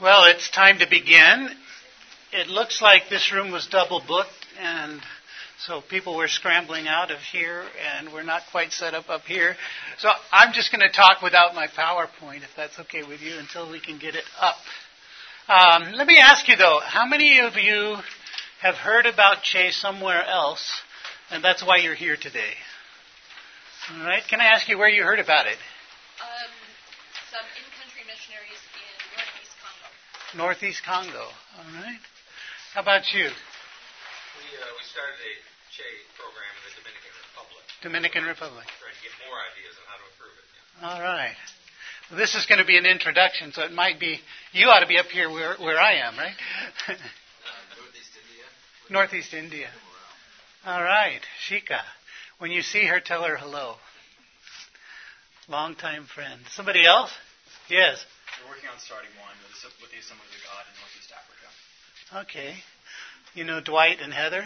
Well, it's time to begin. It looks like this room was double booked, and so people were scrambling out of here, and we're not quite set up up here. So I'm just going to talk without my PowerPoint, if that's okay with you, until we can get it up. Um, let me ask you though, how many of you have heard about Che somewhere else, and that's why you're here today? All right. Can I ask you where you heard about it? Um, some in-country missionaries in northeast Congo. Northeast Congo. All right. How about you? We, uh, we started a Che program in the Dominican Republic. Dominican Republic. Trying to get more ideas on how to improve it. Yeah. All right. Well, this is going to be an introduction, so it might be you ought to be up here where, where I am, right? Northeast India. Northeast India. All right, Shika. When you see her, tell her hello. Longtime friend. Somebody else? Yes. We're working on starting one with, the- with the Assemblies of God in Northeast Africa. Okay. You know Dwight and Heather?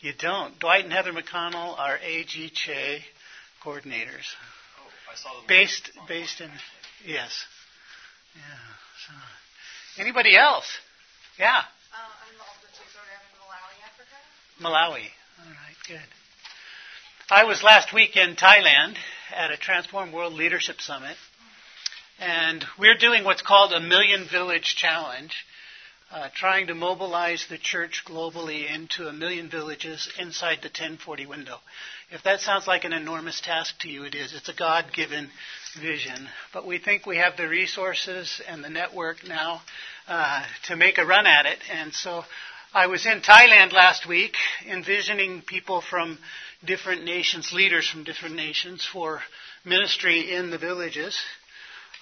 You don't. Dwight and Heather McConnell are AG Che coordinators. Oh, I saw the Based based in yes. Yeah. So anybody else? Yeah. Uh, I'm involved with the program in Malawi, Africa. Malawi. All right, good. I was last week in Thailand at a Transform World Leadership Summit, and we're doing what's called a Million Village Challenge, uh, trying to mobilize the church globally into a million villages inside the 1040 window. If that sounds like an enormous task to you, it is. It's a God given vision. But we think we have the resources and the network now uh, to make a run at it. And so I was in Thailand last week envisioning people from different nations, leaders from different nations for ministry in the villages.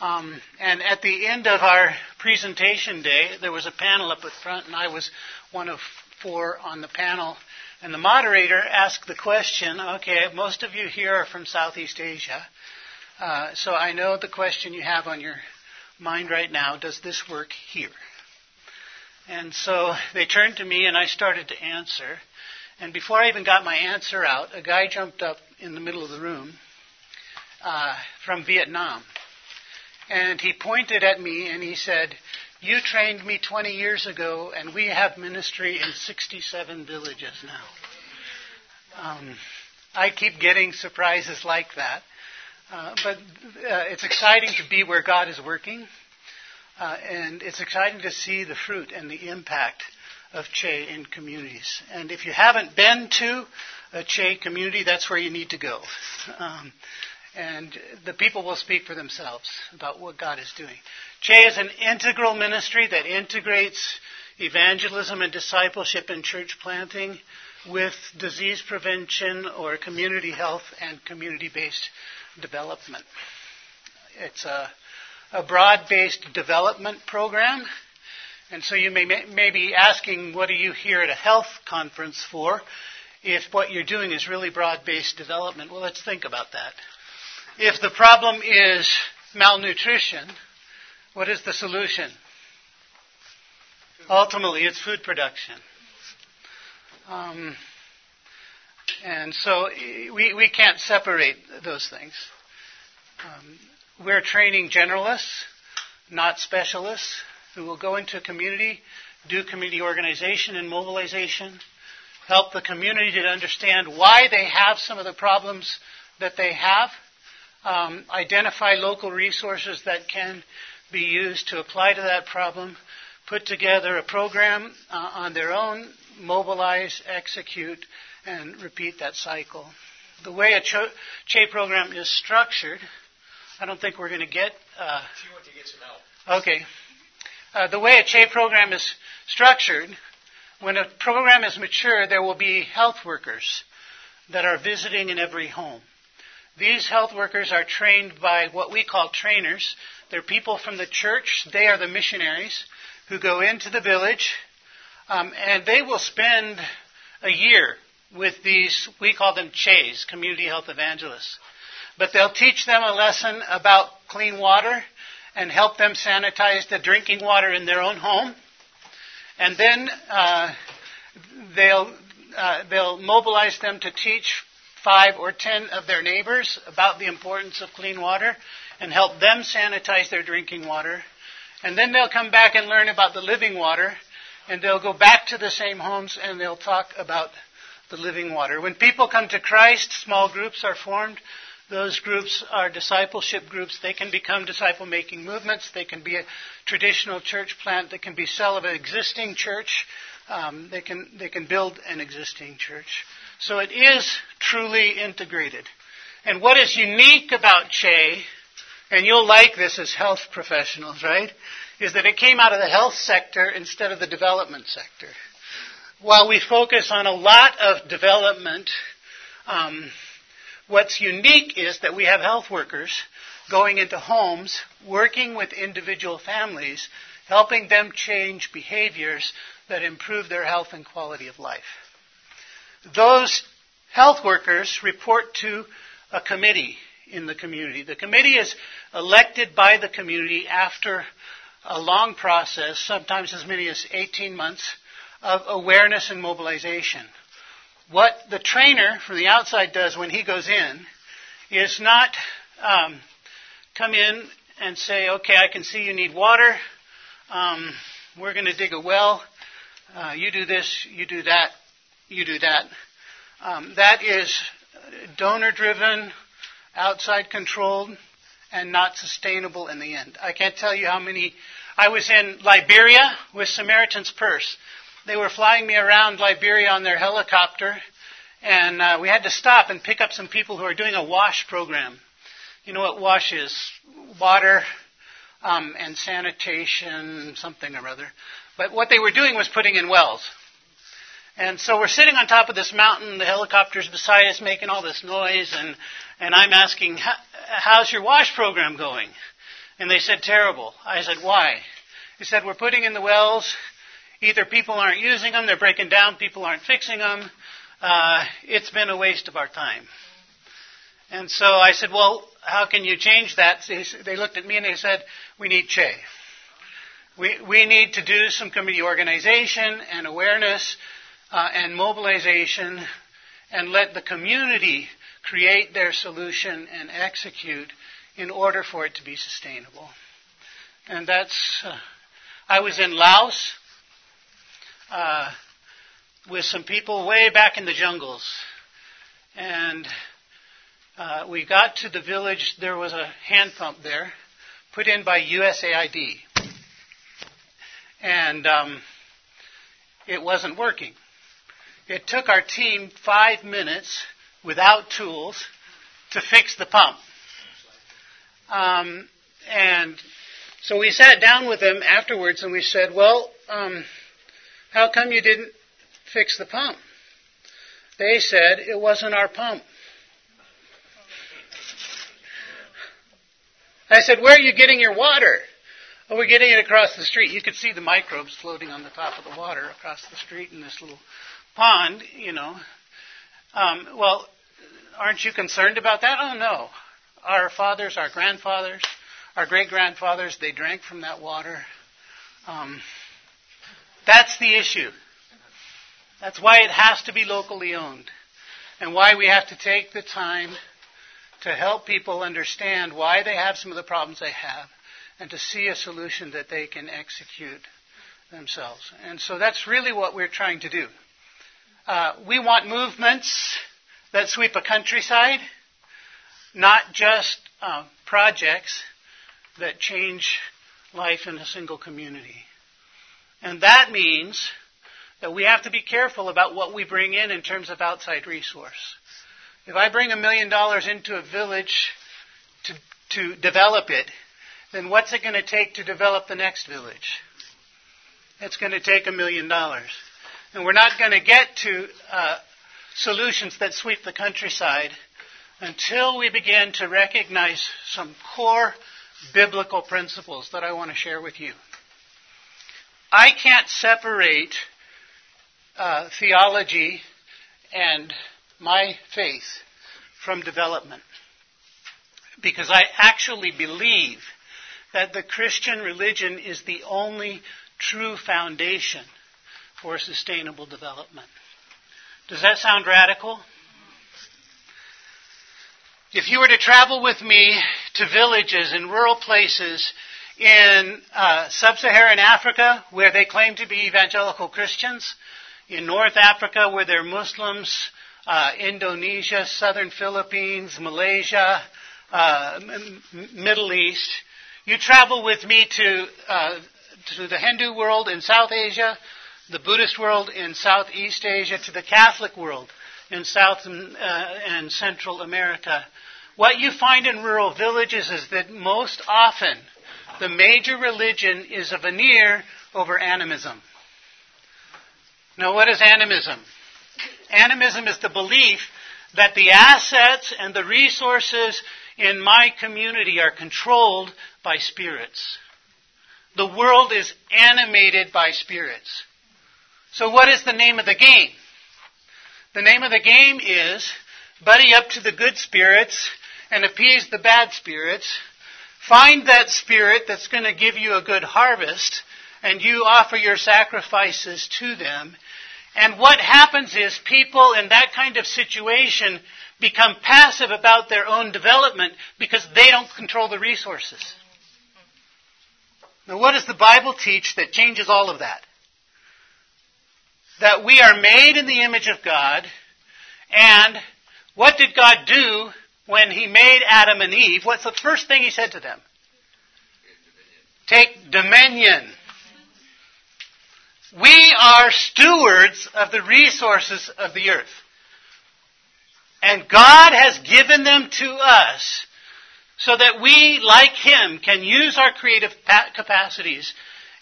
Um, and at the end of our presentation day, there was a panel up at front, and I was one of four on the panel. And the moderator asked the question okay, most of you here are from Southeast Asia. Uh, so I know the question you have on your mind right now does this work here? And so they turned to me, and I started to answer. And before I even got my answer out, a guy jumped up in the middle of the room uh, from Vietnam. And he pointed at me and he said, You trained me 20 years ago, and we have ministry in 67 villages now. Um, I keep getting surprises like that. Uh, but uh, it's exciting to be where God is working. Uh, and it's exciting to see the fruit and the impact of Che in communities. And if you haven't been to a Che community, that's where you need to go. Um, and the people will speak for themselves about what God is doing. Che is an integral ministry that integrates evangelism and discipleship and church planting with disease prevention or community health and community based development. It's a, a broad based development program. And so you may, may be asking, what are you here at a health conference for if what you're doing is really broad based development? Well, let's think about that. If the problem is malnutrition, what is the solution? Ultimately, it's food production. Um, and so we, we can't separate those things. Um, we're training generalists, not specialists, who will go into a community, do community organization and mobilization, help the community to understand why they have some of the problems that they have, um, identify local resources that can be used to apply to that problem, put together a program uh, on their own, mobilize, execute, and repeat that cycle. The way a Che program is structured, I don't think we're going to get. Uh, She went to get some help. okay. Uh, the way a Che program is structured, when a program is mature, there will be health workers that are visiting in every home. These health workers are trained by what we call trainers. They're people from the church. They are the missionaries who go into the village, um, and they will spend a year with these, we call them CHEs, Community Health Evangelists. But they'll teach them a lesson about clean water and help them sanitize the drinking water in their own home. And then uh, they'll, uh, they'll mobilize them to teach five or ten of their neighbors about the importance of clean water. and help them sanitize their drinking water. And then they'll come back and learn about the living water, and they'll go back to the same homes and they'll talk about the living water. When people come to Christ, small groups are formed. Those groups are discipleship groups. They can become disciple making movements. They can be a traditional church plant. They can be cell of an existing church. Um, they, can, they can build an existing church. So it is truly integrated. And what is unique about Che, and you'll like this as health professionals, right, is that it came out of the health sector instead of the development sector. While we focus on a lot of development, um, What's unique is that we have health workers going into homes, working with individual families, helping them change behaviors that improve their health and quality of life. Those health workers report to a committee in the community. The committee is elected by the community after a long process, sometimes as many as 18 months, of awareness and mobilization. What the trainer from the outside does when he goes in is not um, come in and say, okay, I can see you need water. Um, we're going to dig a well. Uh, you do this, you do that, you do that. Um, that is donor driven, outside controlled, and not sustainable in the end. I can't tell you how many. I was in Liberia with Samaritan's Purse. They were flying me around Liberia on their helicopter, and uh, we had to stop and pick up some people who are doing a WASH program. You know what WASH is? Water um, and sanitation, something or other. But what they were doing was putting in wells. And so we're sitting on top of this mountain, the helicopter's beside us making all this noise, and, and I'm asking, how's your WASH program going? And they said, terrible. I said, why? They said, we're putting in the wells, Either people aren't using them, they're breaking down, people aren't fixing them. Uh, it's been a waste of our time. And so I said, well, how can you change that? They looked at me and they said, we need Che. We, we need to do some community organization and awareness uh, and mobilization and let the community create their solution and execute in order for it to be sustainable. And that's, uh, I was in Laos uh, with some people way back in the jungles. And uh, we got to the village, there was a hand pump there, put in by USAID. And um, it wasn't working. It took our team five minutes without tools to fix the pump. Um, and so we sat down with them afterwards and we said, well, um, how come you didn't fix the pump? They said it wasn't our pump. I said, Where are you getting your water? Oh, we're getting it across the street. You could see the microbes floating on the top of the water across the street in this little pond, you know. Um, well, aren't you concerned about that? Oh, no. Our fathers, our grandfathers, our great grandfathers, they drank from that water. Um, that's the issue. That's why it has to be locally owned. And why we have to take the time to help people understand why they have some of the problems they have and to see a solution that they can execute themselves. And so that's really what we're trying to do. Uh, we want movements that sweep a countryside, not just uh, projects that change life in a single community. And that means that we have to be careful about what we bring in in terms of outside resource. If I bring a million dollars into a village to, to develop it, then what's it going to take to develop the next village? It's going to take a million dollars. And we're not going to get to uh, solutions that sweep the countryside until we begin to recognize some core biblical principles that I want to share with you. I can't separate uh, theology and my faith from development because I actually believe that the Christian religion is the only true foundation for sustainable development. Does that sound radical? if you were to travel with me to villages and rural places in uh, sub-Saharan Africa, where they claim to be evangelical Christians, in North Africa, where they're Muslims, uh, Indonesia, southern Philippines, Malaysia, uh, M- Middle East. You travel with me to uh, to the Hindu world in South Asia, the Buddhist world in Southeast Asia, to the Catholic world in South and, uh, and Central America. What you find in rural villages is that most often the major religion is a veneer over animism. Now, what is animism? Animism is the belief that the assets and the resources in my community are controlled by spirits. The world is animated by spirits. So what is the name of the game? The name of the game is buddy up to the good spirits and appease the bad spirits. Find that spirit that's going to give you a good harvest and you offer your sacrifices to them. And what happens is people in that kind of situation become passive about their own development because they don't control the resources. Now, what does the Bible teach that changes all of that? That we are made in the image of God, and what did God do when He made Adam and Eve? What's the first thing He said to them? Take dominion. We are stewards of the resources of the earth. And God has given them to us so that we, like Him, can use our creative capacities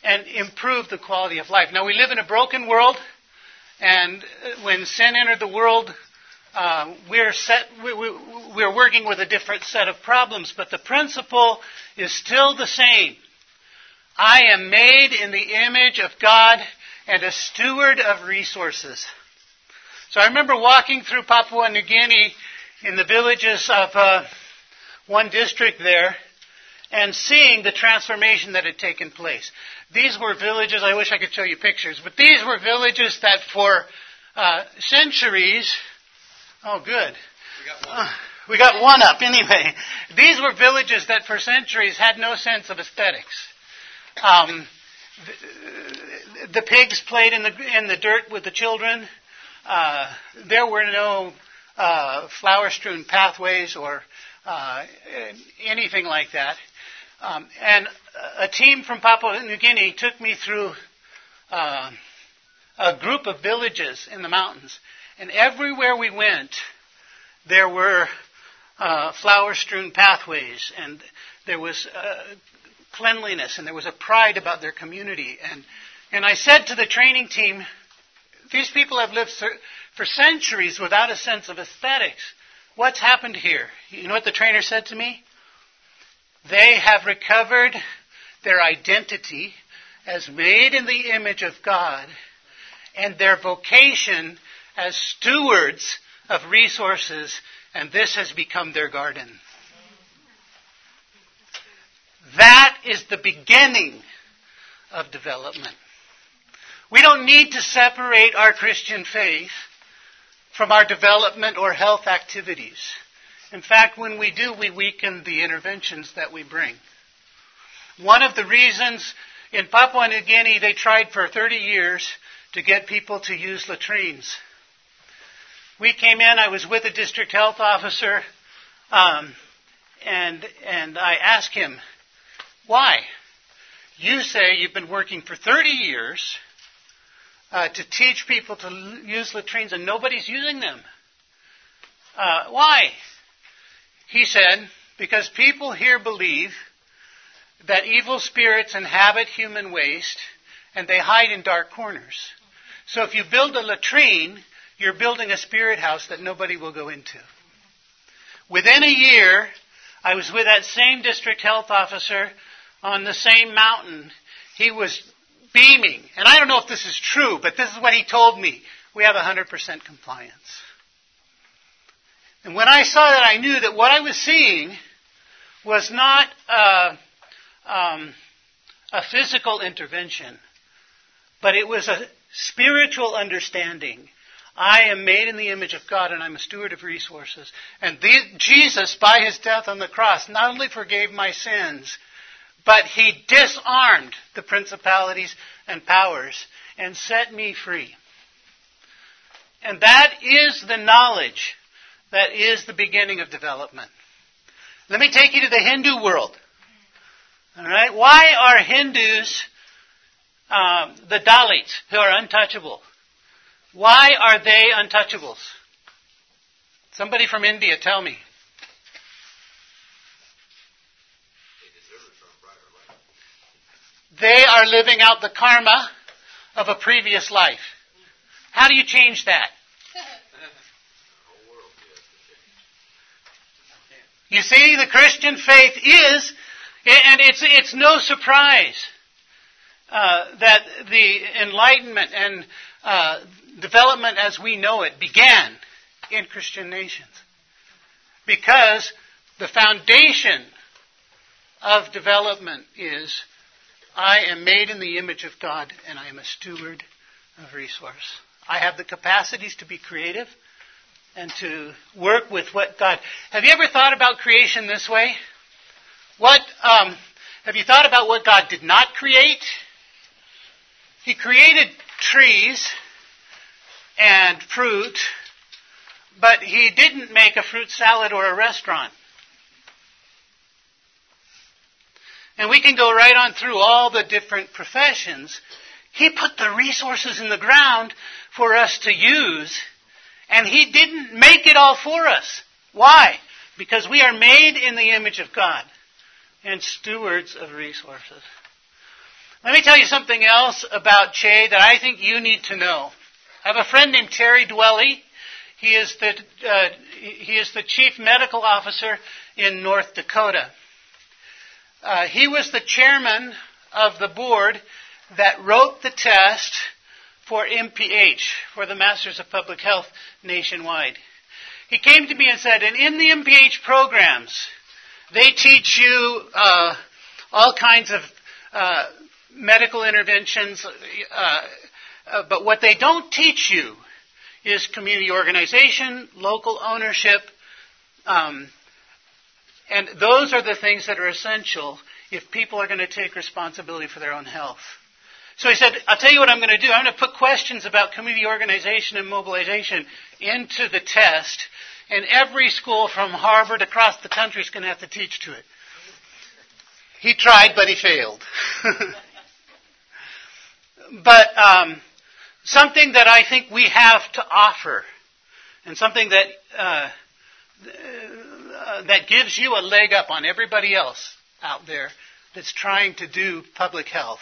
and improve the quality of life. Now, we live in a broken world, and when sin entered the world, uh, we're, set, we, we, we're working with a different set of problems, but the principle is still the same. I am made in the image of God and a steward of resources. So I remember walking through Papua New Guinea in the villages of uh, one district there and seeing the transformation that had taken place. These were villages, I wish I could show you pictures, but these were villages that for uh, centuries, oh good. We got, uh, we got one up anyway. These were villages that for centuries had no sense of aesthetics. Um, the, the, pigs played in the in the dirt with the children. Uh, there were no uh, flower-strewn pathways or uh, anything like that. Um, and a team from Papua New Guinea took me through uh, a group of villages in the mountains. And everywhere we went, there were uh, flower strewn pathways, and there was uh, cleanliness, and there was a pride about their community. And, and I said to the training team, these people have lived for centuries without a sense of aesthetics. What's happened here? You know what the trainer said to me? They have recovered their identity as made in the image of God and their vocation as stewards of resources, and this has become their garden. That is the beginning of development. We don't need to separate our Christian faith from our development or health activities. In fact, when we do, we weaken the interventions that we bring. One of the reasons in Papua New Guinea they tried for 30 years to get people to use latrines. We came in, I was with a district health officer, um, and, and I asked him, why? You say you've been working for 30 years uh, to teach people to use latrines, and nobody's using them. Uh, why? He said, because people here believe that evil spirits inhabit human waste and they hide in dark corners. So if you build a latrine, you're building a spirit house that nobody will go into. Within a year, I was with that same district health officer on the same mountain. He was beaming. And I don't know if this is true, but this is what he told me. We have 100% compliance. And when I saw that, I knew that what I was seeing was not a, um, a physical intervention, but it was a spiritual understanding. I am made in the image of God and I'm a steward of resources. And the, Jesus, by his death on the cross, not only forgave my sins, but he disarmed the principalities and powers and set me free. And that is the knowledge that is the beginning of development. Let me take you to the Hindu world. All right? Why are Hindus um, the Dalits who are untouchable? Why are they untouchables? Somebody from India, tell me. They are living out the karma of a previous life. How do you change that? You see, the Christian faith is, and it's, it's no surprise uh, that the Enlightenment and uh, development as we know it began in Christian nations. Because the foundation of development is I am made in the image of God and I am a steward of resource. I have the capacities to be creative and to work with what God. Have you ever thought about creation this way? What um, have you thought about what God did not create? He created trees and fruit, but he didn't make a fruit salad or a restaurant. And we can go right on through all the different professions. He put the resources in the ground for us to use, and He didn't make it all for us. Why? Because we are made in the image of God and stewards of resources. Let me tell you something else about Che that I think you need to know. I have a friend named Terry Dwelle. He is the uh, he is the chief medical officer in North Dakota. Uh, he was the chairman of the board that wrote the test for MPH, for the Masters of Public Health nationwide. He came to me and said, and in the MPH programs, they teach you uh, all kinds of uh, medical interventions, uh, uh, but what they don't teach you is community organization, local ownership, um, and those are the things that are essential if people are going to take responsibility for their own health. So he said, I'll tell you what I'm going to do. I'm going to put questions about community organization and mobilization into the test, and every school from Harvard across the country is going to have to teach to it. He tried, but he failed. but um, something that I think we have to offer, and something that uh, uh, that gives you a leg up on everybody else out there that's trying to do public health,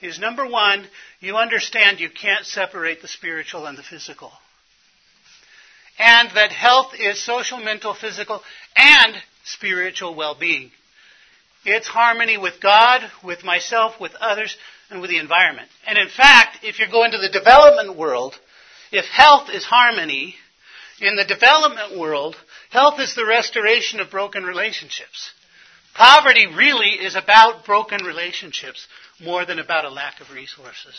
is number one, you understand you can't separate the spiritual and the physical. And that health is social, mental, physical, and spiritual well-being. It's harmony with God, with myself, with others, and with the environment. And in fact, if you go into the development world, if health is harmony, in the development world, health is the restoration of broken relationships. Poverty really is about broken relationships more than about a lack of resources.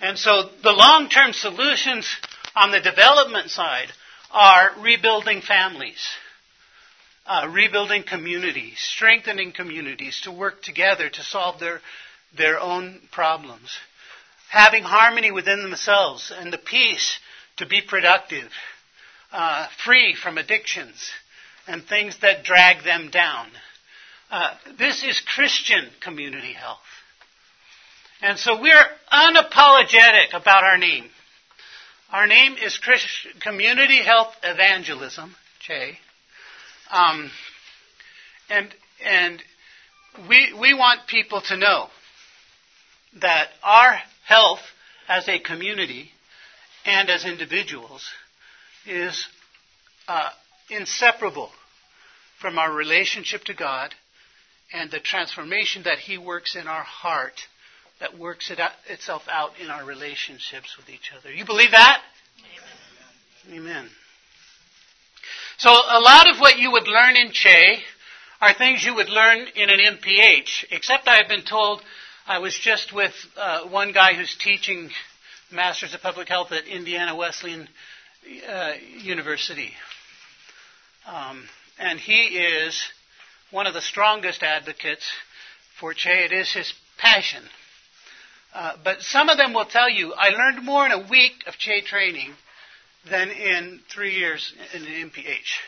And so the long-term solutions on the development side are rebuilding families, uh, rebuilding communities, strengthening communities to work together to solve their, their own problems, having harmony within themselves and the peace to be productive, uh, free from addictions and things that drag them down. Uh, this is Christian community health. And so we're unapologetic about our name. Our name is Christ- Community Health Evangelism, Che. Um, and and we, we want people to know that our health as a community and as individuals is uh, inseparable from our relationship to God and the transformation that He works in our heart, that works it out, itself out in our relationships with each other. You believe that? Amen. Amen. So a lot of what you would learn in Che are things you would learn in an MPH, except I have been told I was just with uh, one guy who's teaching Masters of Public Health at Indiana Wesleyan uh, University. Um, and he is one of the strongest advocates for Che. It is his passion. Uh, but some of them will tell you, I learned more in a week of Che training than in three years in an MPH.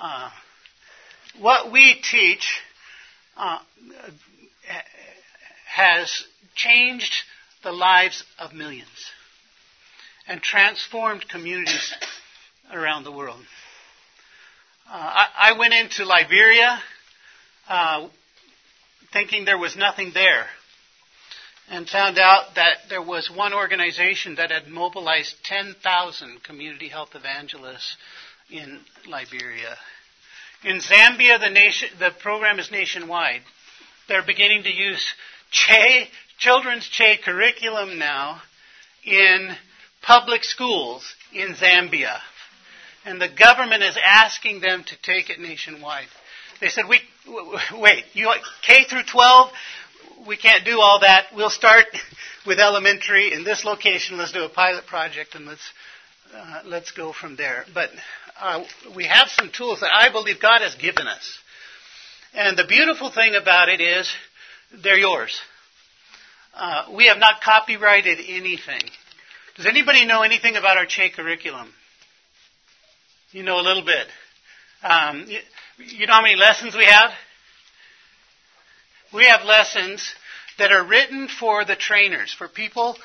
Uh, what we teach uh, has changed the lives of millions and transformed communities around the world. Uh, I, I, went into Liberia uh, thinking there was nothing there and found out that there was one organization that had mobilized 10,000 community health evangelists in Liberia. In Zambia, the, nation, the program is nationwide. They're beginning to use Che, children's Che curriculum now in public schools in Zambia. And the government is asking them to take it nationwide. They said, we, wait, you, K through 12, we can't do all that. We'll start with elementary in this location. Let's do a pilot project and let's, uh, let's go from there. But uh, we have some tools that I believe God has given us. And the beautiful thing about it is they're yours. Uh, we have not copyrighted anything. Does anybody know anything about our Che curriculum? You know a little bit. Um, you, you know how many lessons we have? We have lessons that are written for the trainers, for people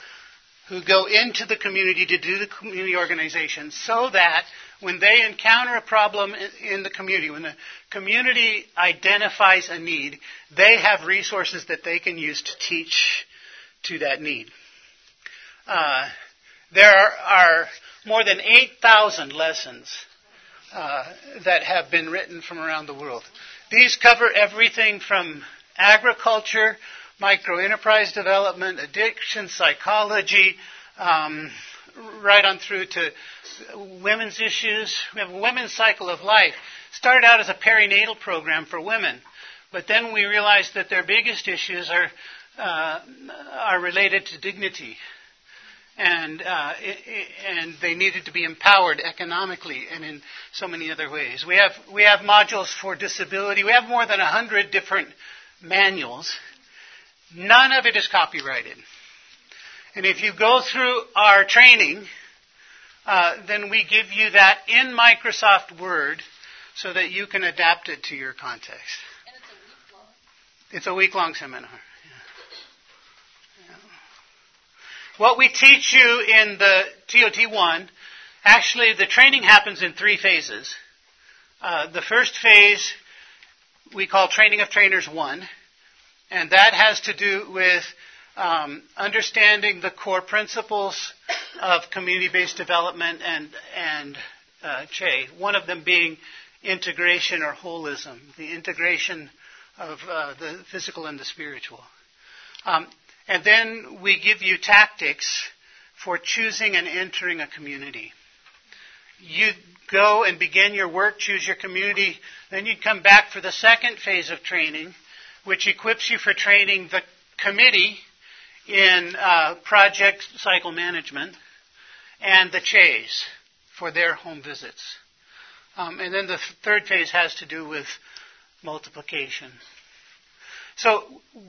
who go into the community to do the community organization so that when they encounter a problem in the community, when the community identifies a need, they have resources that they can use to teach to that need. Uh, there are more than 8,000 lessons uh, that have been written from around the world. These cover everything from agriculture, microenterprise development, addiction, psychology, um, right on through to women's issues. We have a women's cycle of life. Started out as a perinatal program for women, but then we realized that their biggest issues are uh, are related to dignity, and uh, and they needed to be empowered economically and in so many other ways. We have we have modules for disability. We have more than a hundred different manuals. None of it is copyrighted. And if you go through our training, uh, then we give you that in Microsoft Word so that you can adapt it to your context. And it's a week long. It's a week long seminar. What we teach you in the TOT1, actually the training happens in three phases. Uh, the first phase we call Training of Trainers 1, and that has to do with um, understanding the core principles of community-based development and, and uh, Che, one of them being integration or holism, the integration of uh, the physical and the spiritual. Um, and then we give you tactics for choosing and entering a community. You go and begin your work, choose your community, then you come back for the second phase of training, which equips you for training the committee in uh, project cycle management and the CHEs for their home visits. Um, and then the third phase has to do with multiplication. So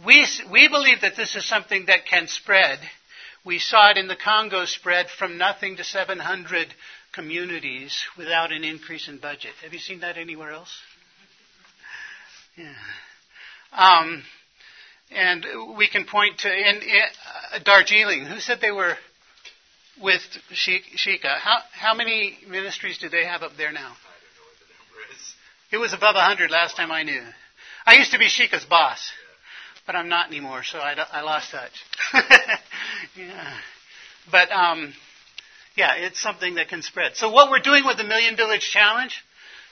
we, we believe that this is something that can spread. We saw it in the Congo spread from nothing to 700 communities without an increase in budget. Have you seen that anywhere else? Yeah. Um, and we can point to in, uh, Darjeeling. Who said they were with Shika? How how many ministries do they have up there now? It was above 100 last time I knew. I used to be Shika's boss, but I'm not anymore, so I, I lost touch. yeah. But, um, yeah, it's something that can spread. So what we're doing with the Million Village Challenge,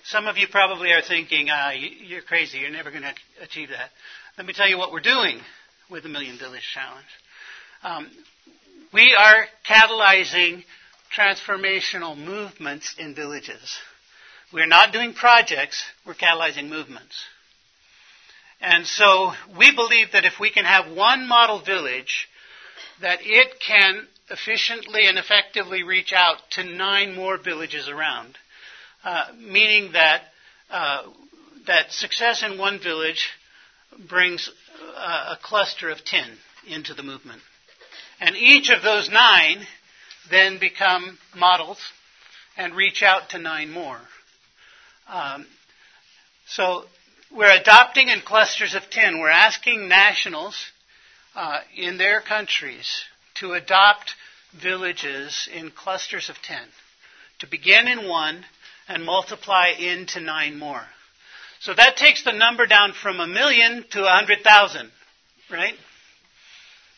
some of you probably are thinking, uh, you're crazy, you're never going to achieve that. Let me tell you what we're doing with the Million Village Challenge. Um, we are catalyzing transformational movements in villages. We're not doing projects, we're catalyzing movements. And so we believe that if we can have one model village, that it can efficiently and effectively reach out to nine more villages around, uh, meaning that uh, that success in one village brings uh, a cluster of ten into the movement, and each of those nine then become models and reach out to nine more. Um, so we're adopting in clusters of 10. We're asking nationals uh, in their countries to adopt villages in clusters of 10, to begin in one and multiply into nine more. So that takes the number down from a million to a hundred thousand, right?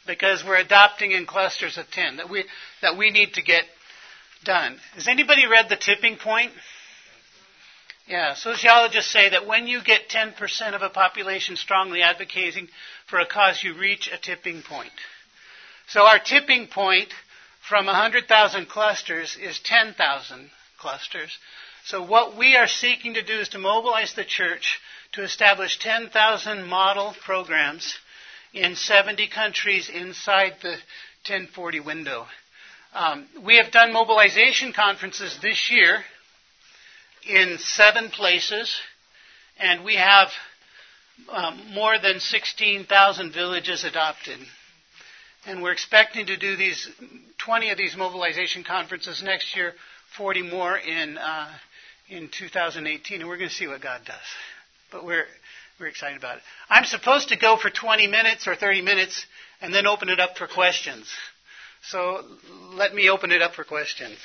Because we're adopting in clusters of 10 that we, that we need to get done. Has anybody read The Tipping Point? Yeah, sociologists say that when you get 10% of a population strongly advocating for a cause, you reach a tipping point. So our tipping point from 100,000 clusters is 10,000 clusters. So what we are seeking to do is to mobilize the church to establish 10,000 model programs in 70 countries inside the 1040 window. Um, we have done mobilization conferences this year in seven places, and we have um, more than 16,000 villages adopted. And we're expecting to do these 20 of these mobilization conferences next year, 40 more in uh, in 2018, and we're going to see what God does. But we're we're excited about it. I'm supposed to go for 20 minutes or 30 minutes and then open it up for questions. So let me open it up for questions.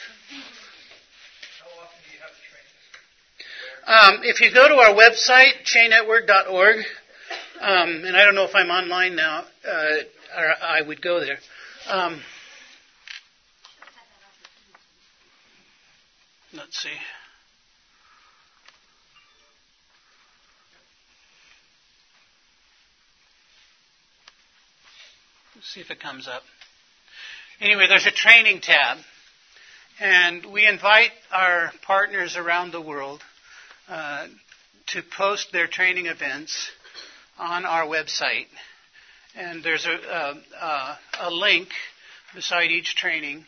Um, if you go to our website, chenetwork.org, um, and I don't know if I'm online now, uh, or I would go there. Um, let's see. Let's see if it comes up. Anyway, there's a training tab, and we invite our partners around the world uh, to post their training events on our website. And there's a, a, a link beside each training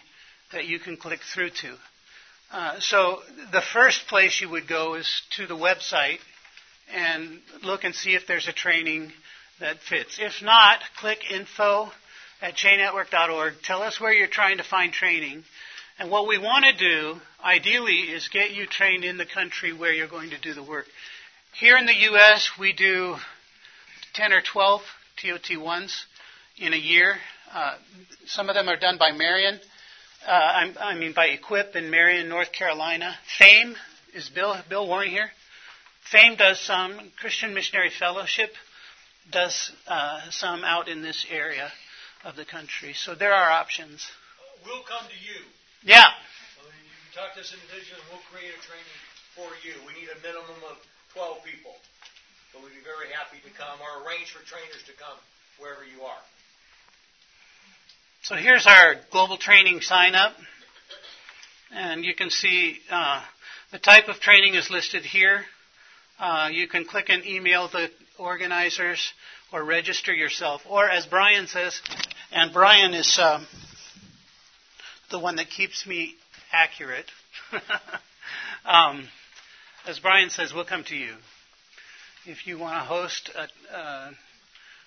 that you can click through to. Uh, so the first place you would go is to the website and look and see if there's a training that fits. If not, click info at chenetwork.org. Tell us where you're trying to find training. And what we want to do, ideally, is get you trained in the country where you're going to do the work. Here in the U.S., we do 10 or 12 TOT1s in a year. Uh, some of them are done by Marion. Uh, I mean, by Equip in Marion, North Carolina. FAME is Bill Bill Warren here. FAME does some. Christian Missionary Fellowship does uh, some out in this area of the country. So there are options. We'll come to you. Yeah. you can talk to us individually, and we'll create a training for you. We need a minimum of 12 people. But we'd be very happy to come or arrange for trainers to come wherever you are. So here's our global training sign up. And you can see uh, the type of training is listed here. Uh, you can click and email the organizers or register yourself. Or as Brian says, and Brian is uh, the one that keeps me accurate. um, as Brian says, we'll come to you. If you want to host a, uh,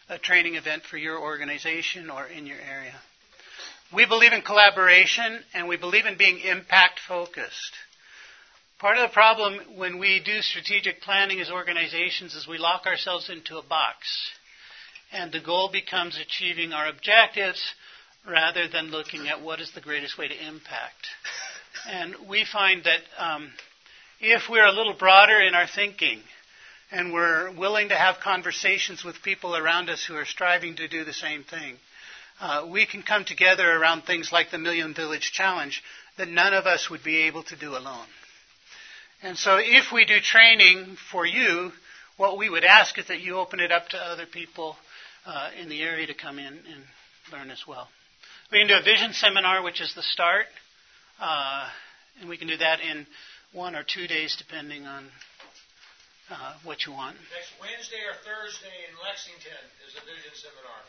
a training event for your organization or in your area. We believe in collaboration and we believe in being impact focused. Part of the problem when we do strategic planning as organizations is we lock ourselves into a box. And the goal becomes achieving our objectives rather than looking at what is the greatest way to impact. And we find that um, if we're a little broader in our thinking and we're willing to have conversations with people around us who are striving to do the same thing, uh, we can come together around things like the Million Village Challenge that none of us would be able to do alone. And so if we do training for you, what we would ask is that you open it up to other people uh, in the area to come in and learn as well. We can do a vision seminar, which is the start, uh, and we can do that in one or two days, depending on uh, what you want. Next Wednesday or Thursday in Lexington is a vision seminar.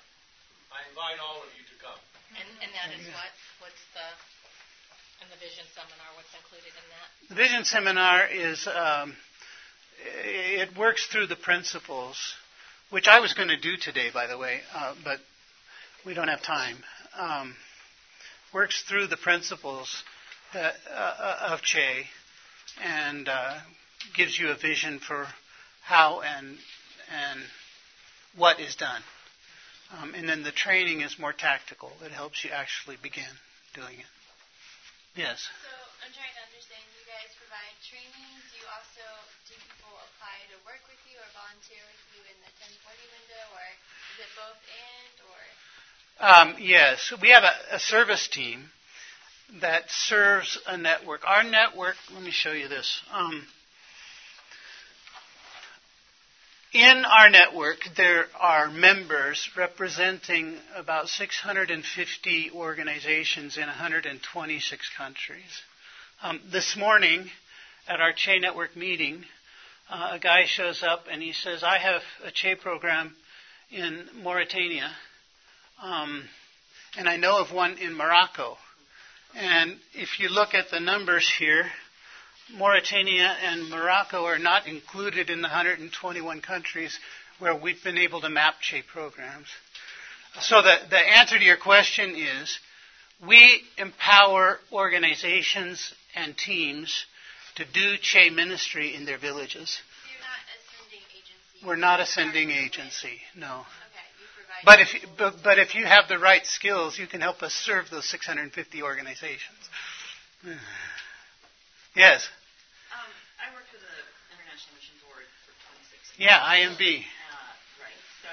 I invite all of you to come. And, and that is what? What's the, and the vision seminar, what's included in that? The vision seminar is um, it works through the principles, which I was going to do today, by the way, uh, but we don't have time. Um, works through the principles that, uh, of CHE and uh, gives you a vision for how and and what is done. Um, and then the training is more tactical. It helps you actually begin doing it. Yes. So I'm trying to understand. You guys provide training. Do you also do people apply to work with you or volunteer with you in the 1040 window, or is it both and, or? Um, yes, we have a, a service team that serves a network. Our network. Let me show you this. Um, in our network, there are members representing about 650 organizations in 126 countries. Um, this morning, at our CHE Network meeting, uh, a guy shows up and he says, I have a CHE program in Mauritania, um, and I know of one in Morocco. And if you look at the numbers here, Mauritania and Morocco are not included in the 121 countries where we've been able to map CHE programs. So the, the answer to your question is we empower organizations and teams to do CHE ministry in their villages. Not. We're not a sending agency, no. Okay, you provide. But if, you, but, but if you have the right skills, you can help us serve those 650 organizations. Yes. Um, I worked for the International Mission Board for 26 years. Yeah, IMB. Uh, right. So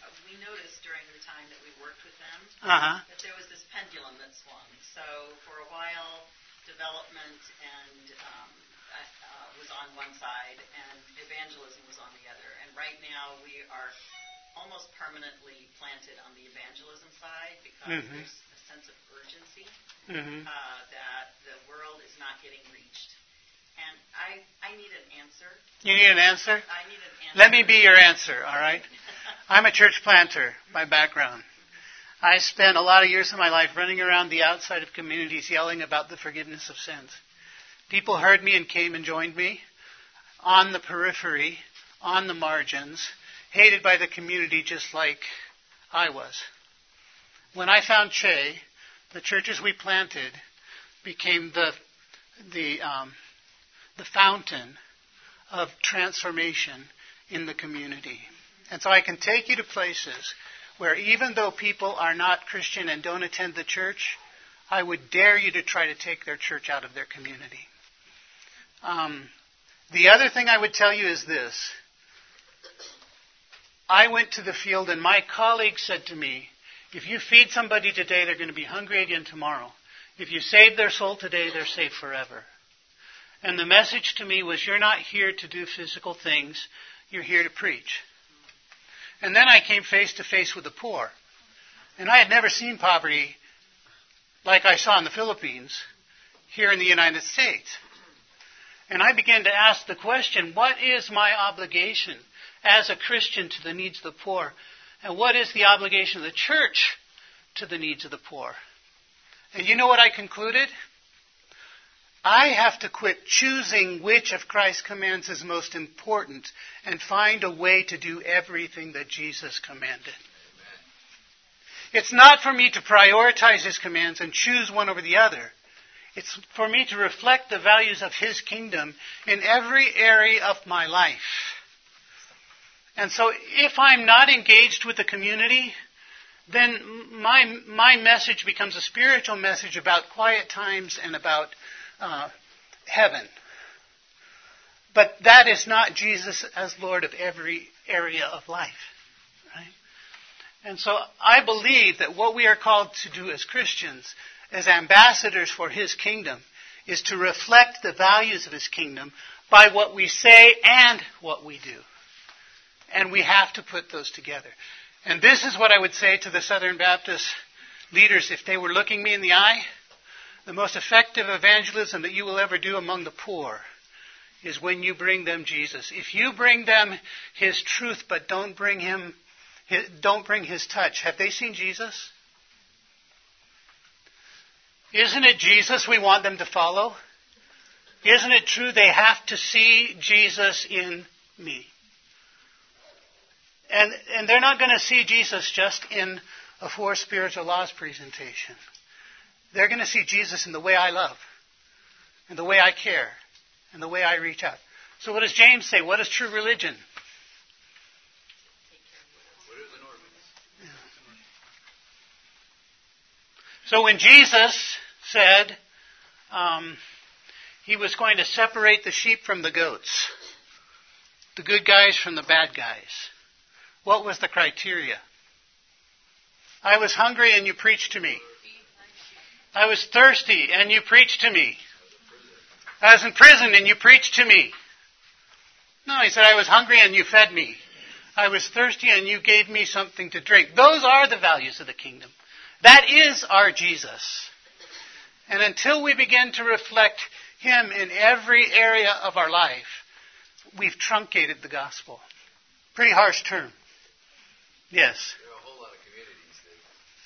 uh, we noticed during the time that we worked with them Uh huh. that there was this pendulum that swung. So for a while, development and um, uh, uh, was on one side, and evangelism was on the other. And right now, we are almost permanently planted on the evangelism side because Mhm. there's a sense of urgency hmm uh, that the world is not getting reached. And I, I need an answer. You need an answer? I need an answer. Let me be your answer, all right? I'm a church planter by background. I spent a lot of years of my life running around the outside of communities yelling about the forgiveness of sins. People heard me and came and joined me on the periphery, on the margins, hated by the community just like I was. When I found CHE, the churches we planted became the the um, the fountain of transformation in the community. And so I can take you to places where even though people are not Christian and don't attend the church, I would dare you to try to take their church out of their community. Um, the other thing I would tell you is this. I went to the field and my colleague said to me, if you feed somebody today, they're going to be hungry again tomorrow. If you save their soul today, they're safe forever. And the message to me was, you're not here to do physical things, you're here to preach. And then I came face to face with the poor. And I had never seen poverty like I saw in the Philippines here in the United States. And I began to ask the question, what is my obligation as a Christian to the needs of the poor? And what is the obligation of the church to the needs of the poor? And you know what I concluded? I have to quit choosing which of Christ's commands is most important and find a way to do everything that Jesus commanded. It's not for me to prioritize his commands and choose one over the other. It's for me to reflect the values of his kingdom in every area of my life. And so if I'm not engaged with the community, then my, my message becomes a spiritual message about quiet times and about uh, heaven. But that is not Jesus as Lord of every area of life. Right? And so I believe that what we are called to do as Christians, as ambassadors for His kingdom, is to reflect the values of His kingdom by what we say and what we do. And we have to put those together. And this is what I would say to the Southern Baptist leaders if they were looking me in the eye. The most effective evangelism that you will ever do among the poor is when you bring them Jesus. If you bring them His truth but don't bring Him don't bring his touch. Have they seen Jesus? Isn't it Jesus we want them to follow? Isn't it true they have to see Jesus in me? And, and they're not going to see Jesus just in a four spiritual laws presentation. They're going to see Jesus in the way I love, and the way I care, and the way I reach out. So what does James say? What is true religion? So when Jesus said um, he was going to separate the sheep from the goats, the good guys from the bad guys, what was the criteria? I was hungry and you preached to me. I was thirsty and you preached to me. I was in prison and you preached to me. No, he said, I was hungry and you fed me. I was thirsty and you gave me something to drink. Those are the values of the kingdom. That is our Jesus. And until we begin to reflect Him in every area of our life, we've truncated the gospel. Pretty harsh term. Yes. There are a whole lot of communities that,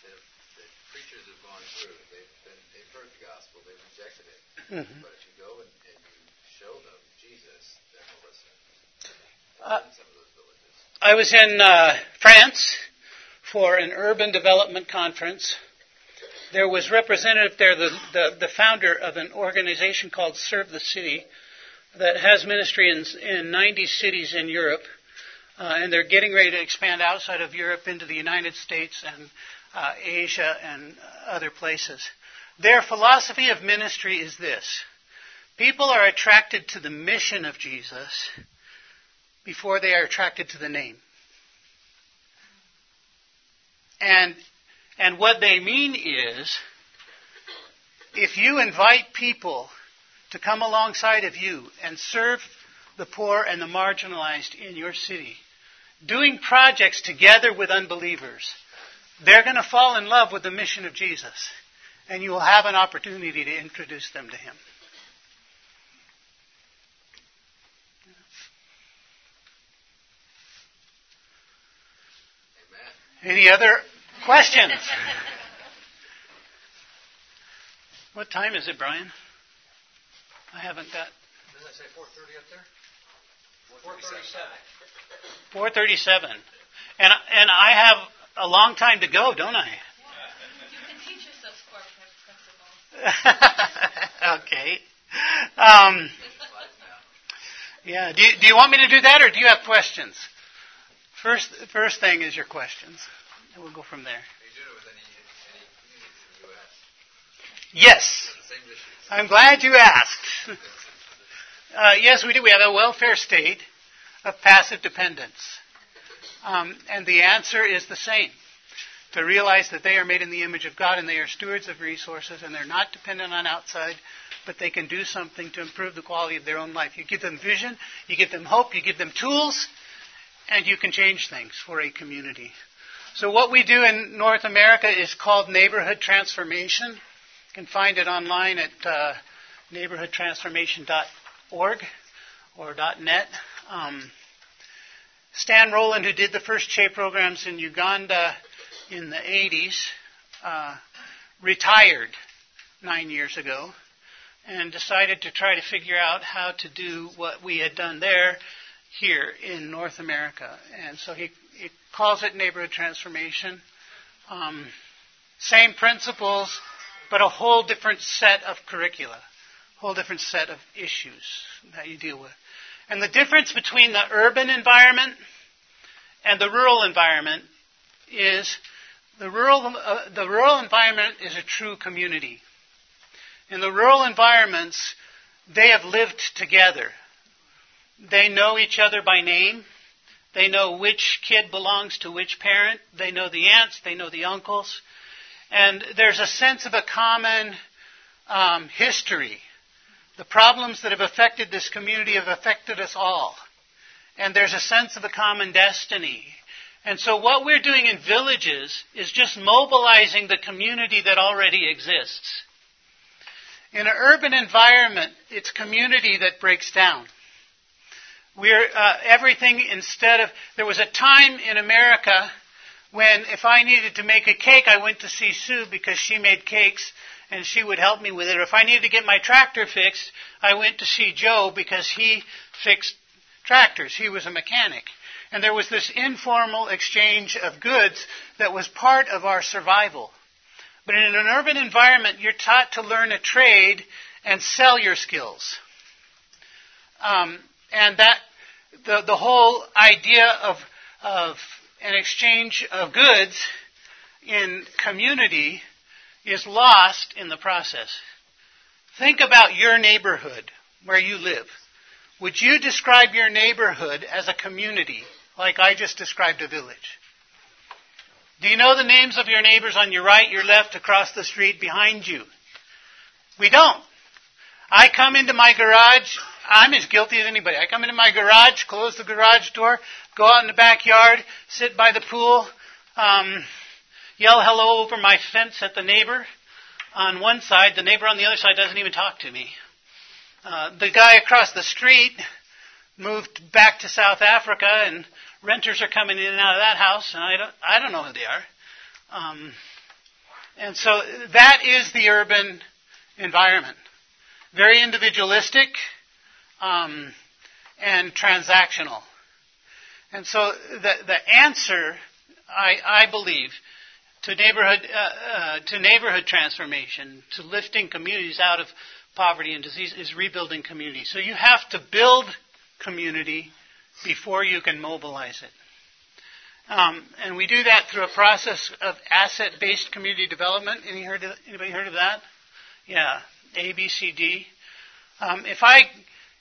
that, that preachers have gone through. They've, been, they've heard the gospel, they've rejected it. Mm-hmm. But if you go and, and you show them Jesus, then they'll listen. Uh, in some of those villages. I was in uh, France for an urban development conference. There was representative there, the, the, the founder of an organization called Serve the City that has ministry in, in 90 cities in Europe. Uh, and they're getting ready to expand outside of Europe into the United States and uh, Asia and other places. Their philosophy of ministry is this people are attracted to the mission of Jesus before they are attracted to the name. And, and what they mean is, if you invite people to come alongside of you and serve the poor and the marginalized in your city, doing projects together with unbelievers, they're going to fall in love with the mission of Jesus. And you will have an opportunity to introduce them to Him. Amen. Any other questions? what time is it, Brian? I haven't got Doesn't it say 4:30 up there? 4:37. 437. And and I have a long time to go, don't I? You can teach us those core okay. Um, yeah. Do you, do you want me to do that, or do you have questions? First, first thing is your questions, and we'll go from there. Are you doing it with any, any communities in the U.S.? Yes. The same issues. I'm glad you asked. Uh, yes, we do. We have a welfare state of passive dependence. Um, and the answer is the same to realize that they are made in the image of God and they are stewards of resources and they're not dependent on outside, but they can do something to improve the quality of their own life. You give them vision, you give them hope, you give them tools, and you can change things for a community. So, what we do in North America is called neighborhood transformation. You can find it online at uh, neighborhoodtransformation.org or .net. Um, Stan Rowland, who did the first CHE programs in Uganda in the 80s, uh, retired nine years ago and decided to try to figure out how to do what we had done there here in North America. And so he, he calls it neighborhood transformation. Um, same principles, but a whole different set of curricula, whole different set of issues that you deal with. And the difference between the urban environment and the rural environment is the rural, uh, the rural environment is a true community. In the rural environments, they have lived together. They know each other by name. They know which kid belongs to which parent. They know the aunts. They know the uncles. And there's a sense of a common um, history. The problems that have affected this community have affected us all. And there's a sense of a common destiny. And so what we're doing in villages is just mobilizing the community that already exists. In an urban environment, it's community that breaks down. We're uh, everything instead of there was a time in America when if I needed to make a cake, I went to see Sue because she made cakes and she would help me with it. Or if I needed to get my tractor fixed, I went to see Joe because he fixed tractors. He was a mechanic. And there was this informal exchange of goods that was part of our survival. But in an urban environment, you're taught to learn a trade and sell your skills. Um, and that the, the whole idea of, of an exchange of goods in community is lost in the process. Think about your neighborhood where you live. Would you describe your neighborhood as a community like I just described a village? Do you know the names of your neighbors on your right, your left, across the street, behind you? We don't. I come into my garage, I'm as guilty as anybody. I come into my garage, close the garage door, go out in the backyard, sit by the pool, um, yell hello over my fence at the neighbor on one side. The neighbor on the other side doesn't even talk to me. Uh, the guy across the street moved back to South Africa, and renters are coming in and out of that house, and I don't, I don't know who they are. Um, and so that is the urban environment. Very individualistic um, and transactional. And so the, the answer, I, I believe, to neighborhood, uh, uh, to neighborhood transformation, to lifting communities out of poverty and disease, is rebuilding community. So you have to build community before you can mobilize it. Um, and we do that through a process of asset-based community development. Any heard of, anybody heard of that? Yeah, ABCD. Um, if I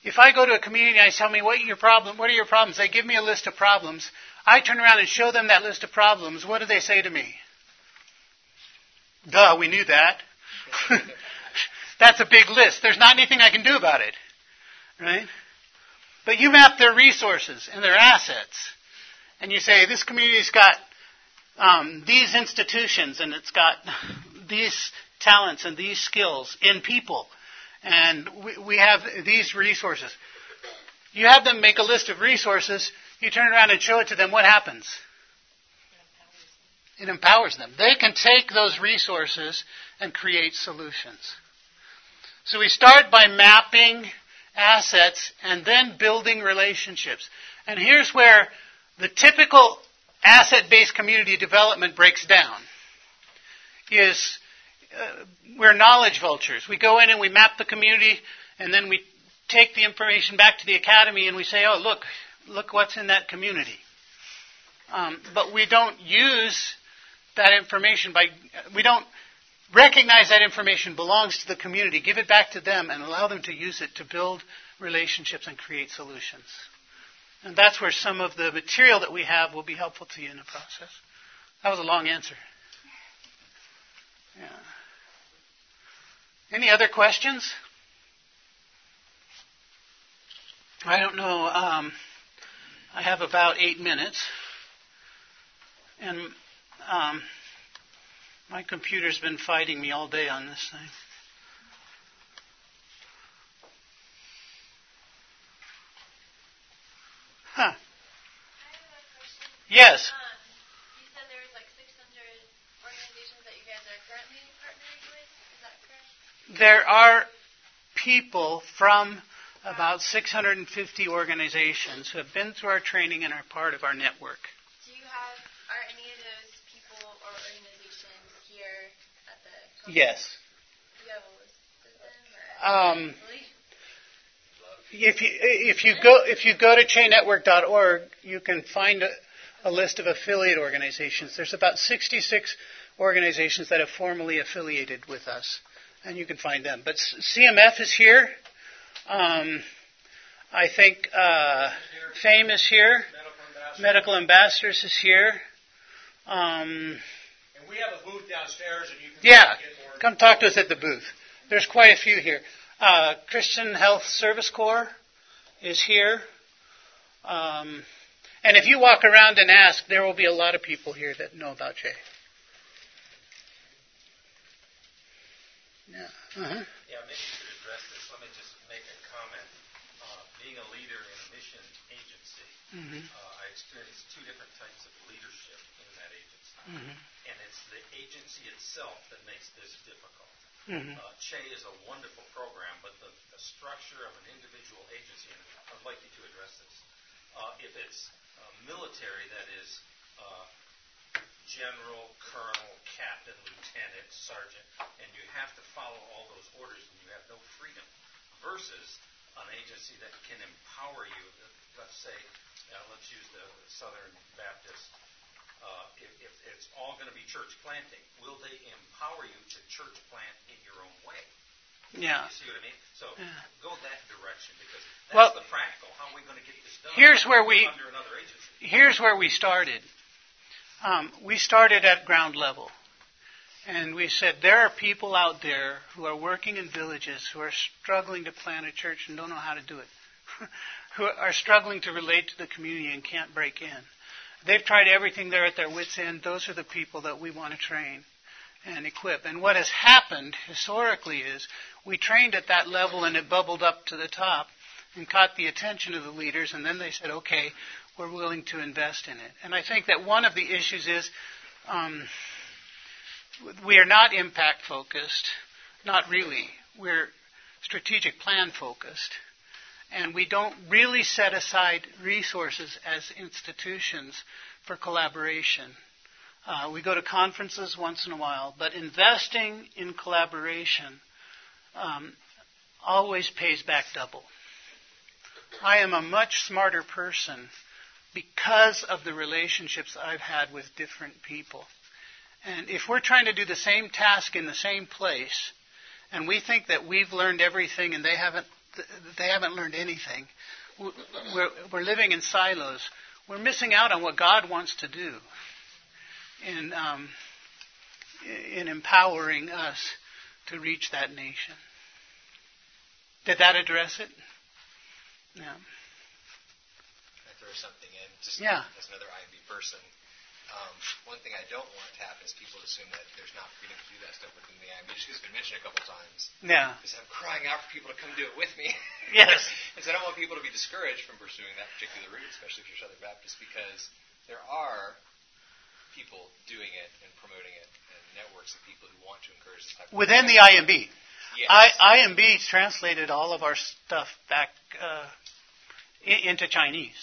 if I go to a community and I tell me what your problem, what are your problems, they give me a list of problems. I turn around and show them that list of problems. What do they say to me? Duh, we knew that. That's a big list. There's not anything I can do about it. Right? But you map their resources and their assets. And you say, this community's got um, these institutions and it's got these talents and these skills in people. And we, we have these resources. You have them make a list of resources. You turn around and show it to them. What happens? It empowers them. They can take those resources and create solutions. So we start by mapping assets and then building relationships. And here's where the typical asset-based community development breaks down. Is uh, we're knowledge vultures. We go in and we map the community and then we take the information back to the academy and we say, oh, look, look what's in that community. Um, but we don't use that information by, we don't recognize that information belongs to the community, give it back to them, and allow them to use it to build relationships and create solutions. And that's where some of the material that we have will be helpful to you in the process. That was a long answer. Yeah. Any other questions? I don't know. Um, I have about eight minutes. And um, my computer's been fighting me all day on this thing. Huh. Yes. Um, you said there was like 600 organizations that you guys are currently partnering with. Is that correct? There are people from about 650 organizations who have been through our training and are part of our network. Do you have are any of those people or organizations here at the? conference? Yes. Um, if you if you go if you go to chenetwork.org, you can find a, a list of affiliate organizations. There's about 66 organizations that have formally affiliated with us, and you can find them. But CMF is here. Um, I think uh, FAME is here. Medical Ambassadors is here. Um, we have a booth downstairs, and you can yeah, get more. come talk to us at the booth. There's quite a few here. Uh, Christian Health Service Corps is here. Um, and if you walk around and ask, there will be a lot of people here that know about CHE. Yeah. Uh-huh. Yeah, maybe you could address this. Let me just make a comment. Uh, being a leader in a mission agency, Mhm. uh, I experienced two different types of leadership in that agency. The agency itself that makes this difficult. Mhm. Uh, CHE is a wonderful program, but the, the structure of an individual agency, and I'd like you to address this. Uh, if it's uh, military, that is uh, general, colonel, captain, lieutenant, sergeant, and you have to follow all those orders and you have no freedom, versus an agency that can empower you. Let's say, uh, let's use the Southern Baptist. Uh, if, if it's all going to be church planting, will they empower you to church plant in your own way? Yeah. You see what I mean? So Yeah. go that direction because that's Well, the practical. How are we going to get this done? here's where we- under another agency. Here's where we started. Um, we started at ground level. And we said there are people out there who are working in villages who are struggling to plant a church and don't know how to do it, who are struggling to relate to the community and can't break in. They've tried everything, they're at their wits' end. Those are the people that we want to train and equip. And what has happened historically is we trained at that level and it bubbled up to the top and caught the attention of the leaders, and then they said, okay, we're willing to invest in it. And I think that one of the issues is um, we are not impact focused, not really. We're strategic plan focused. And we don't really set aside resources as institutions for collaboration. Uh, we go to conferences once in a while, but investing in collaboration um, always pays back double. I am a much smarter person because of the relationships I've had with different people. And if we're trying to do the same task in the same place, and we think that we've learned everything and they haven't, they haven't learned anything, we're, we're living in silos. We're missing out on what God wants to do in, um, in empowering us to reach that nation. Did that address it? Yeah. Can I throw something in? Just Yeah. as another IMB person. Um, one thing I don't want to happen is people assume that there's not freedom to do that stuff within the IMB. Just 'cause it's been mentioned a couple times. Yeah. Because I'm crying out for people to come do it with me. Yes. Because I don't want people to be discouraged from pursuing that particular route, especially if you're Southern Baptist, because there are people doing it and promoting it, and networks of people who want to encourage this type of Within the IMB. Yes. I, IMB translated all of our stuff back uh, into Chinese.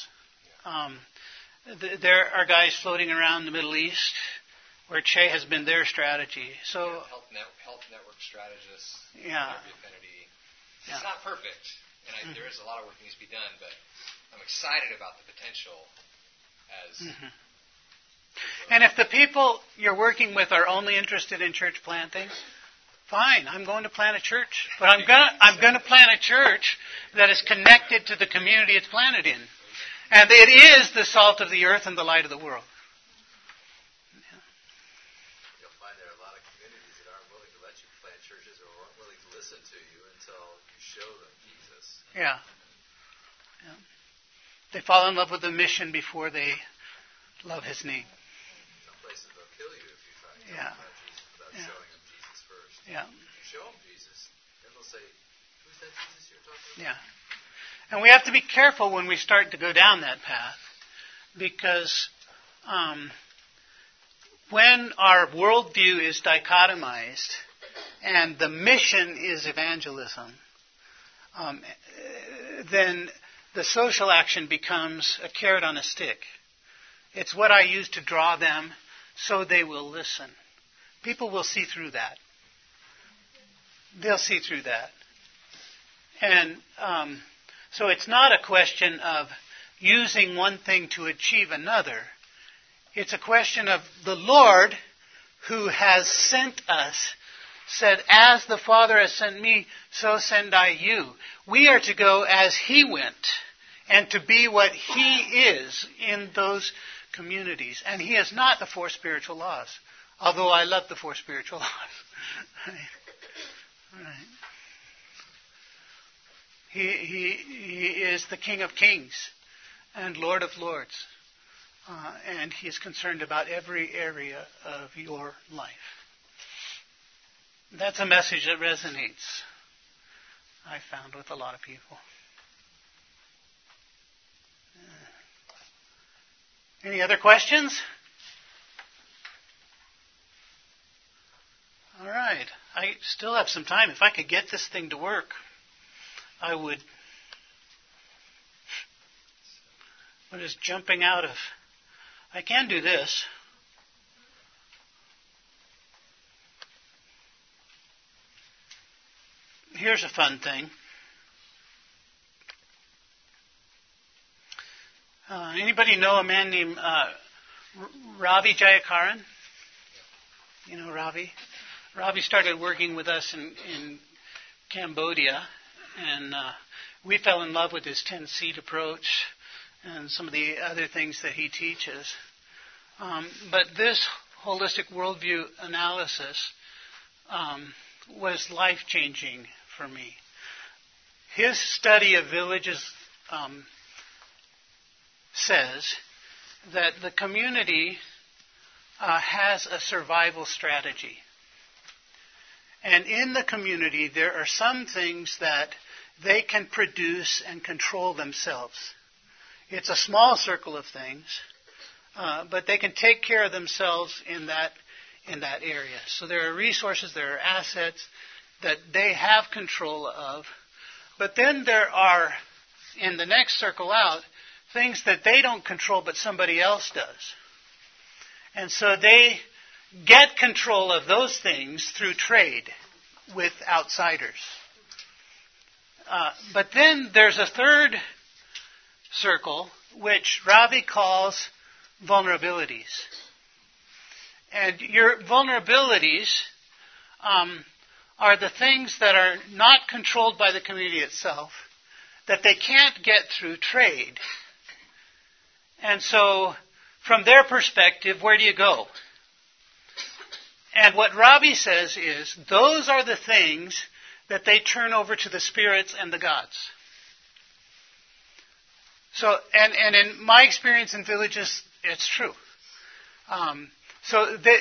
Um, th- there are guys floating around the Middle East where CHE has been their strategy. So, health, net, health network strategists, Yeah. Affinity. Yeah. It's not perfect, and I, Mhm. there is a lot of work that needs to be done, but I'm excited about the potential as Mhm. and if the people you're working with are only interested in church planting, fine, I'm going to plant a church. But I'm gonna, I'm gonna plant a church that is connected to the community it's planted in. And it is the salt of the earth and the light of the world. You'll find there are a lot of communities that aren't willing to let you plant churches or aren't willing to listen to you until you show them Jesus. Yeah. yeah. They fall in love with the mission before they love his name. Some places they'll kill you if you try to Yeah. about Jesus without Yeah. showing them Jesus first. Yeah. If you show them Jesus, then they'll say, "Who's that Jesus you're talking about?" Yeah. And we have to be careful when we start to go down that path because um, when our worldview is dichotomized and the mission is evangelism, um, then the social action becomes a carrot on a stick. It's what I use to draw them so they will listen. People will see through that. They'll see through that. And um, so it's not a question of using one thing to achieve another. It's a question of the Lord who has sent us said, As the Father has sent me, so send I you. We are to go as He went and to be what He is in those communities. And He is not the four spiritual laws, although I love the four spiritual laws. He, he, he is the King of Kings and Lord of Lords. Uh, and he is concerned about every area of your life. That's a message that resonates, I found, with a lot of people. Uh, Any other questions? All right. I still have some time. If I could get this thing to work, I would. What is jumping out of? I can do this. Here's a fun thing. Uh, anybody know a man named uh, Ravi Jayakaran? You know Ravi? Ravi started working with us in, in Cambodia, and uh, we fell in love with his 10 Seed approach and some of the other things that he teaches. Um, but this holistic worldview analysis um, was life changing for me. His study of villages um, says that the community uh, has a survival strategy. And in the community, there are some things that they can produce and control themselves. It's a small circle of things, uh, but they can take care of themselves in that in that area. So there are resources, there are assets that they have control of, but then there are in the next circle out things that they don't control but somebody else does. And so they get control of those things through trade with outsiders. Uh, but then there's a third circle, which Ravi calls vulnerabilities. And your vulnerabilities um, are the things that are not controlled by the community itself, that they can't get through trade. And so, from their perspective, where do you go? And what Ravi says is those are the things that they turn over to the spirits and the gods. So, and, and in my experience in villages, it's true. Um, so, they,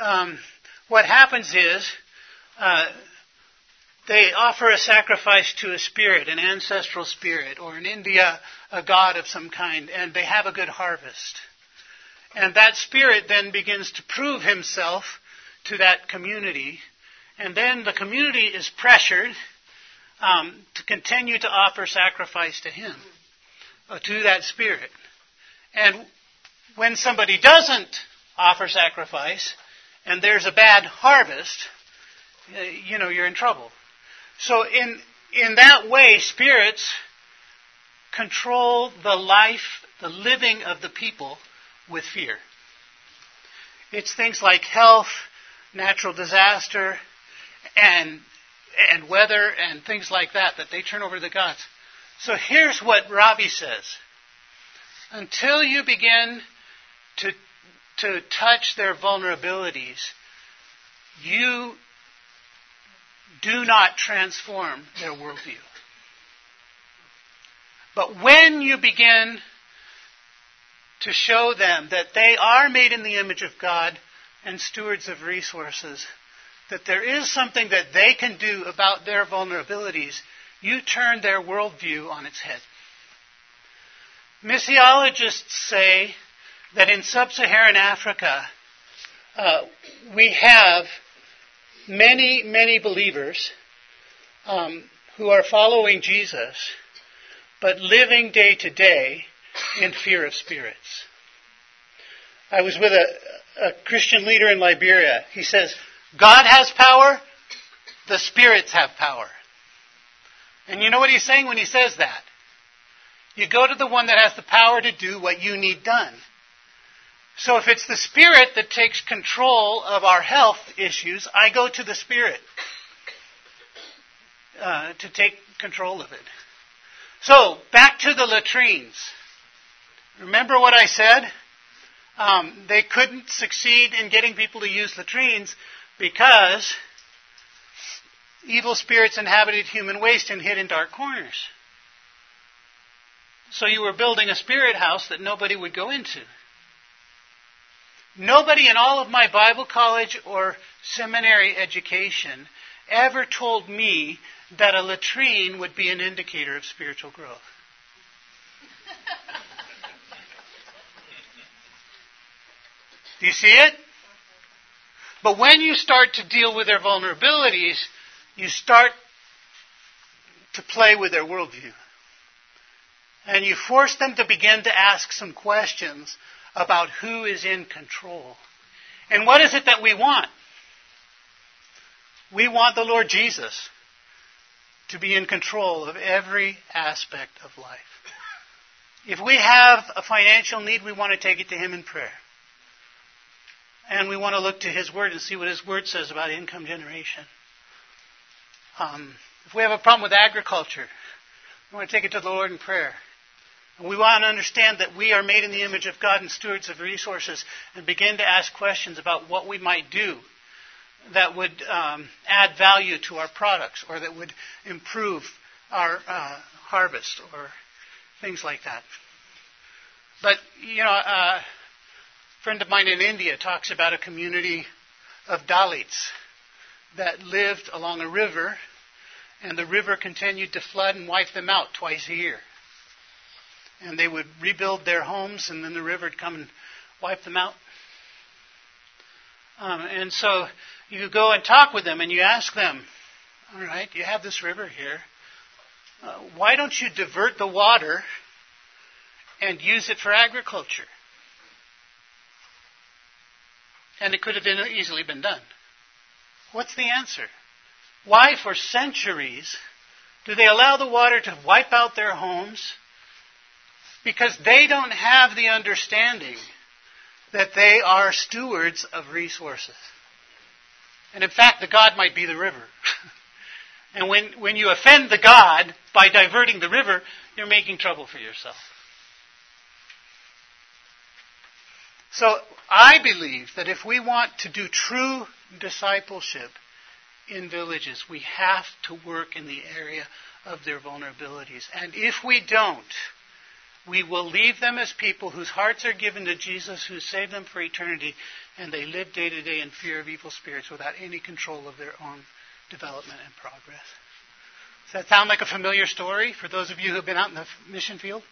um, what happens is uh, they offer a sacrifice to a spirit, an ancestral spirit, or in India, a god of some kind, and they have a good harvest. And that spirit then begins to prove himself to that community. And then the community is pressured um, to continue to offer sacrifice to him, uh, to that spirit. And when somebody doesn't offer sacrifice, and there's a bad harvest, uh, you know, you're in trouble. So in, in that way, spirits control the life, the living of the people with fear. It's things like health, natural disaster, and, and weather, and things like that that they turn over to the gods. So here's what Ravi says. Until you begin to, to touch their vulnerabilities, you do not transform their worldview. But when you begin to show them that they are made in the image of God and stewards of resources, that there is something that they can do about their vulnerabilities, you turn their worldview on its head. Missiologists say that in sub Saharan Africa, uh, we have many, many believers um, who are following Jesus, but living day to day in fear of spirits. I was with a, a Christian leader in Liberia. He says, God has power, the spirits have power. And you know what he's saying when he says that? You go to the one that has the power to do what you need done. So if it's the spirit that takes control of our health issues, I go to the spirit uh, to take control of it. So back to the latrines. Remember what I said? Um, they couldn't succeed in getting people to use latrines because evil spirits inhabited human waste and hid in dark corners. So you were building a spirit house that nobody would go into. Nobody in all of my Bible college or seminary education ever told me that a latrine would be an indicator of spiritual growth. Do you see it? But when you start to deal with their vulnerabilities, you start to play with their worldview. And you force them to begin to ask some questions about who is in control. And what is it that we want? We want the Lord Jesus to be in control of every aspect of life. If we have a financial need, we want to take it to Him in prayer. And we want to look to His Word and see what His Word says about income generation. Um, if we have a problem with agriculture, we want to take it to the Lord in prayer. And we want to understand that we are made in the image of God and stewards of resources and begin to ask questions about what we might do that would um, add value to our products or that would improve our uh, harvest or things like that. But, you know, uh, friend of mine in India talks about a community of Dalits that lived along a river, and the river continued to flood and wipe them out twice a year. And they would rebuild their homes, and then the river would come and wipe them out. Um, and so you go and talk with them, and you ask them, all right, you have this river here. Uh, why don't you divert the water and use it for agriculture? And it could have been easily been done. What's the answer? Why, for centuries, do they allow the water to wipe out their homes? Because they don't have the understanding that they are stewards of resources. And in fact, the God might be the river. And when, when you offend the God by diverting the river, you're making trouble for yourself. So I believe that if we want to do true discipleship in villages, we have to work in the area of their vulnerabilities. And if we don't, we will leave them as people whose hearts are given to Jesus, who saved them for eternity, and they live day to day in fear of evil spirits without any control of their own development and progress. Does that sound like a familiar story for those of you who have been out in the mission field?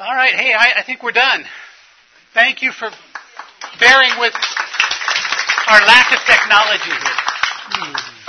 All right, hey, I, I think we're done. Thank you for bearing with our lack of technology here. Hmm.